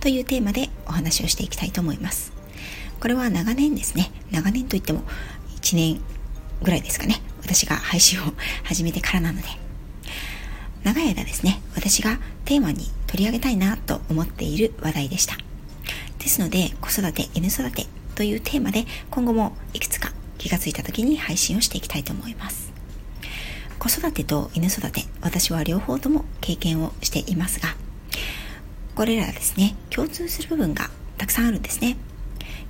というテーマでお話をしていきたいと思います。これは長年ですね、長年といっても1年ぐらいですかね、私が配信を始めてからなので、長い間ですね、私がテーマに取り上げたいなと思っている話題でした。ですので、子育て、犬育てというテーマで今後もいくつか気がついた時に配信をしていきたいと思います。子育てと犬育て、私は両方とも経験をしていますが、これらですね、共通する部分がたくさんあるんですね。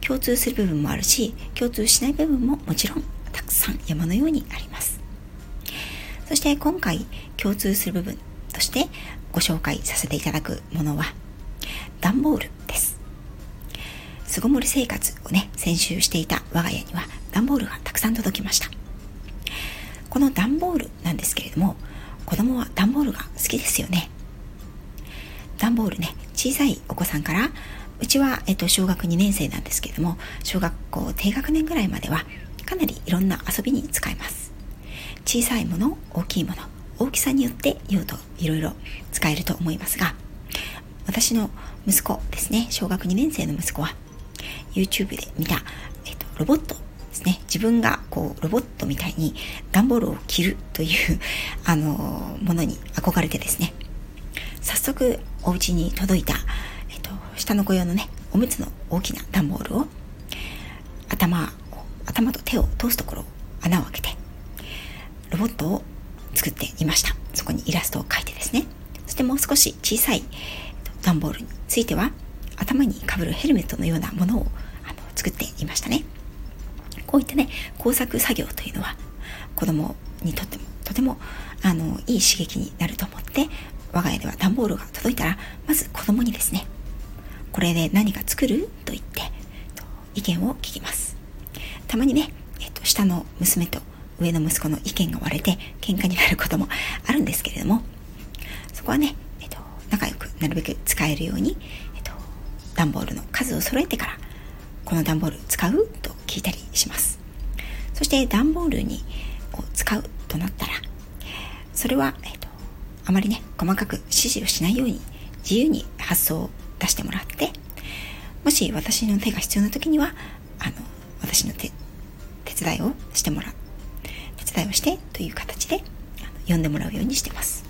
共通する部分もあるし、共通しない部分ももちろんたくさん山のようにあります。そして今回共通する部分としてご紹介させていただくものは、段ボールです。巣ごもり生活をね、先週していた我が家には段ボールがたくさん届きました。この段ボールなんですけれども、子供は段ボールが好きですよね。段ボールね、小さいお子さんから、うちは、えっと、小学2年生なんですけれども、小学校低学年ぐらいまでは、かなりいろんな遊びに使えます。小さいもの、大きいもの、大きさによって用途いろいろ使えると思いますが、私の息子ですね、小学2年生の息子は、YouTube で見た、えっと、ロボットですね。自分がこう、ロボットみたいに段ボールを切るというあの、ものに憧れてですね。早速、お家に届いた、えっと、下の子用のね、おむつの大きな段ボールを、頭を、頭と手を通すところ穴を開けて、ロボットを作っていました。そこにイラストを描いてですね。そしてもう少し小さい段ボールについては、頭にかぶるヘルメットのようなものをあの作っていましたね。こういったね、工作作業というのは子供にとってもとてもあのいい刺激になると思って我が家では段ボールが届いたらまず子供にですねこれで何か作る？と言って意見を聞きます。たまにね、えっと、下の娘と上の息子の意見が割れて喧嘩になることもあるんですけれどもそこはね、えっと、仲良くなるべく使えるようにえっと段ボールの数を揃えてからこの段ボール使う？と聞いたりします。そして段ボールにこう使うとなったらそれは、えーと、あまりね細かく指示をしないように自由に発想を出してもらってもし私の手が必要な時にはあの私の手手伝いをしてもらう。手伝いをしてという形で呼んでもらうようにしてます。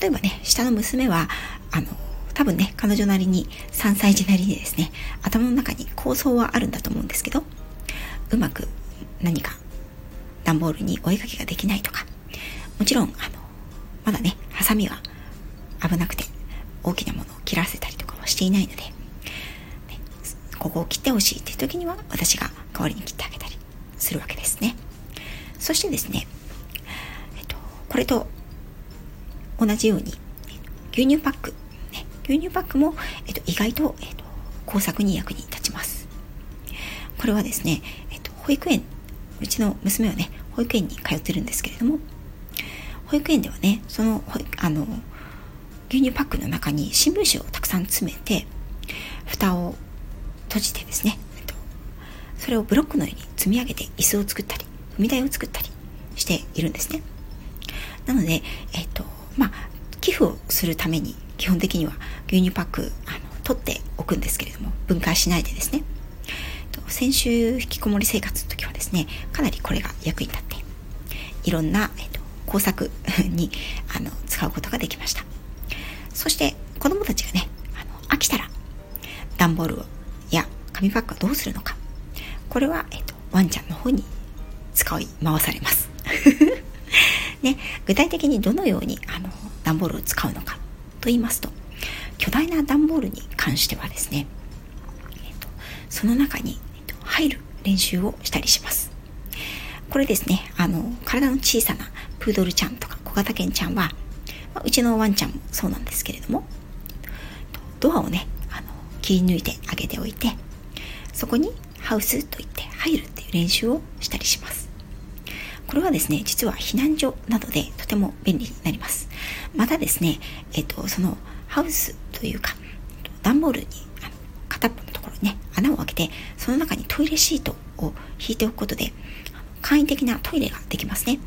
例えばね下の娘はあの多分ね、彼女なりに3歳児なりにですね、頭の中に構想はあるんだと思うんですけど、うまく何か段ボールにお絵かきができないとか、もちろん、あの、まだね、ハサミは危なくて大きなものを切らせたりとかはしていないので、ね、ここを切ってほしいっていう時には私が代わりに切ってあげたりするわけですね。そしてですね、えっと、これと同じように牛乳パックね牛乳パックも、えっと、意外と、えっと、工作に役に立ちます。これはですね、えっと、保育園、うちの娘はね、保育園に通ってるんですけれども、保育園ではね、その、あの、牛乳パックの中に新聞紙をたくさん詰めて、蓋を閉じてですね、それをブロックのように積み上げて椅子を作ったり、踏み台を作ったりしているんですね。なので、えっと、まあ、寄付をするために基本的には牛乳パックあの取っておくんですけれども分解しないでですね先週引きこもり生活の時はですねかなりこれが役に立っていろんな、えっと、工作 にあの使うことができました。そして子供たちがねあの飽きたら段ボールをや紙パックはどうするのか。これは、えっと、ワンちゃんの方に使い回されます。ね、具体的にどのようにあの段ボールを使うのかと言いますと巨大な段ボールに関してはですね、えっと、その中に、えっと、入る練習をしたりします。これですねあの体の小さなプードルちゃんとか小型犬ちゃんは、まあ、うちのワンちゃんもそうなんですけれどもドアをねあの切り抜いてあげておいてそこにハウスと言って入るっていう練習をしたりします。これはですね実は避難所などでとても便利になります。またですねえっとそのハウスというか段ボールに片っぽのところにね穴を開けてその中にトイレシートを引いておくことで簡易的なトイレができますね。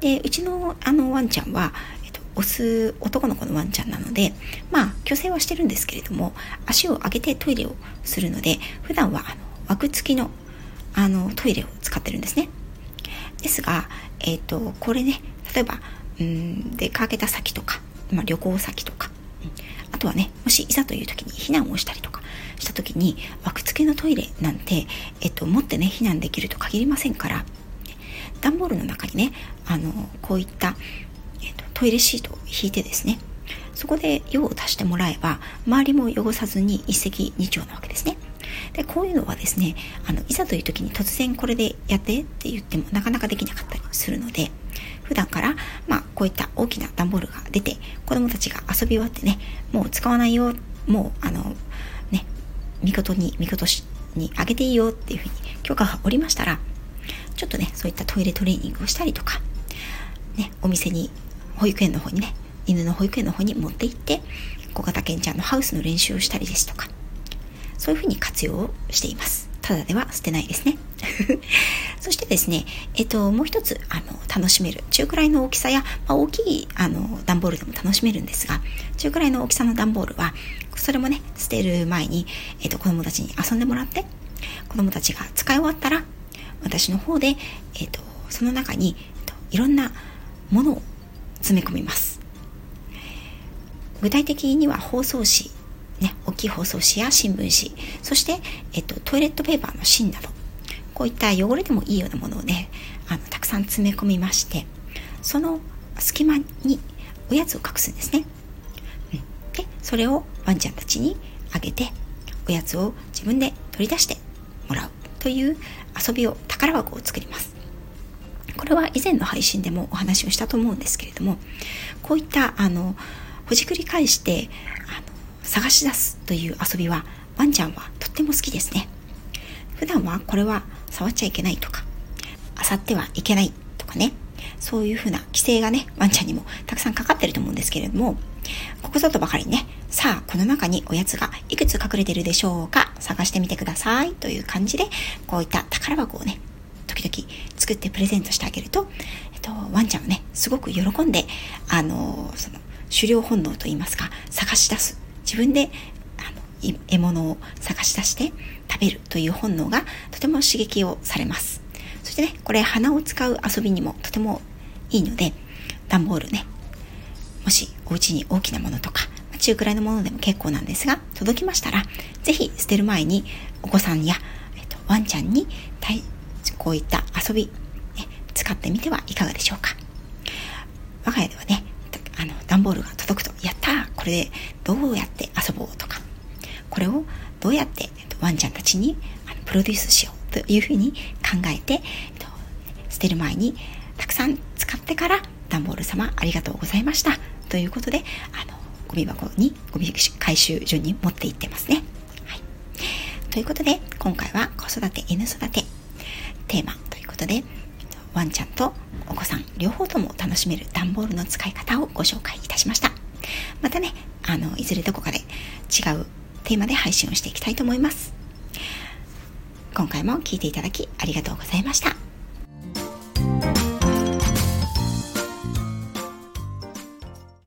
でうちのあのワンちゃんは、えっと、オス男の子のワンちゃんなのでまあ虚勢はしてるんですけれども足を上げてトイレをするので普段はあの枠付きのあのトイレを使ってるんですね。ですが、えっ、とこれね例えばうん出かけた先とか、まあ、旅行先とか、うんあとはねもしいざという時に避難をしたりとかした時に枠付きのトイレなんて、えっと、持ってね避難できると限りませんから段ボールの中にねあのこういった、えっと、トイレシートを引いてですねそこで用を足してもらえば周りも汚さずに一石二鳥なわけですね。でこういうのはですねあのいざという時に突然これでやってって言ってもなかなかできなかったりするので普段から、まあ、こういった大きな段ボールが出て子供たちが遊び終わってねもう使わないよもうあのね見事に見事にあげていいよっていうふうに許可がおりましたらちょっとねそういったトイレトレーニングをしたりとかねお店に保育園の方にね犬の保育園の方に持って行って小型犬ちゃんのハウスの練習をしたりですとかそういうふうに活用しています。ただでは捨てないですね。そしてですね、えっと、もう一つ、あの、楽しめる。中くらいの大きさや、まあ、大きい、あの、段ボールでも楽しめるんですが、中くらいの大きさの段ボールは、それもね、捨てる前に、えっと、子供たちに遊んでもらって、子供たちが使い終わったら、私の方で、えっと、その中に、えっと、いろんなものを詰め込みます。具体的には包装紙ね、大きい包装紙や新聞紙、そして、えっと、トイレットペーパーの芯など、こういった汚れでもいいようなものをね、あの、たくさん詰め込みまして、その隙間におやつを隠すんですね。うん、で、それをワンちゃんたちにあげて、おやつを自分で取り出してもらうという遊びを、宝箱を作ります。これは以前の配信でもお話をしたと思うんですけれども、こういった、あの、ほじくり返して、あの、探し出すという遊びはワンちゃんはとっても好きですね。普段はこれは触っちゃいけないとか、漁ってはいけないとかね、そういうふうな規制がね、ワンちゃんにもたくさんかかってると思うんですけれども、ここぞとばかりにね、さあ、この中におやつがいくつ隠れてるでしょうか探してみてくださいという感じで、こういった宝箱をね、時々作ってプレゼントしてあげると、えっと、ワンちゃんはね、すごく喜んで、あの、その、狩猟本能といいますか、探し出す自分であの獲物を探し出して食べるという本能がとても刺激をされます。そしてね、これ鼻を使う遊びにもとてもいいので、段ボールね、もしお家に大きなものとか、中くらいのものでも結構なんですが、届きましたら、ぜひ捨てる前にお子さんや、えっと、ワンちゃんにこういった遊び、ね、使ってみてはいかがでしょうか。我が家ではね、あの、段ボールが届くと、やったーこれでどうやって遊ぼうとか、これをどうやってワンちゃんたちにプロデュースしようというふうに考えて、えっと捨てる前にたくさん使ってから段ボール様ありがとうございましたということで、あの、ゴミ箱に、ゴミ回収所に持って行ってますね。はい。ということで、今回は子育て、犬育てテーマということで、ワンちゃんとお子さん両方とも楽しめる段ボールの使い方をご紹介いたしました。またね、あの、いずれどこかで違うテーマで配信をしていきたいと思います。今回も聴いていただきありがとうございました。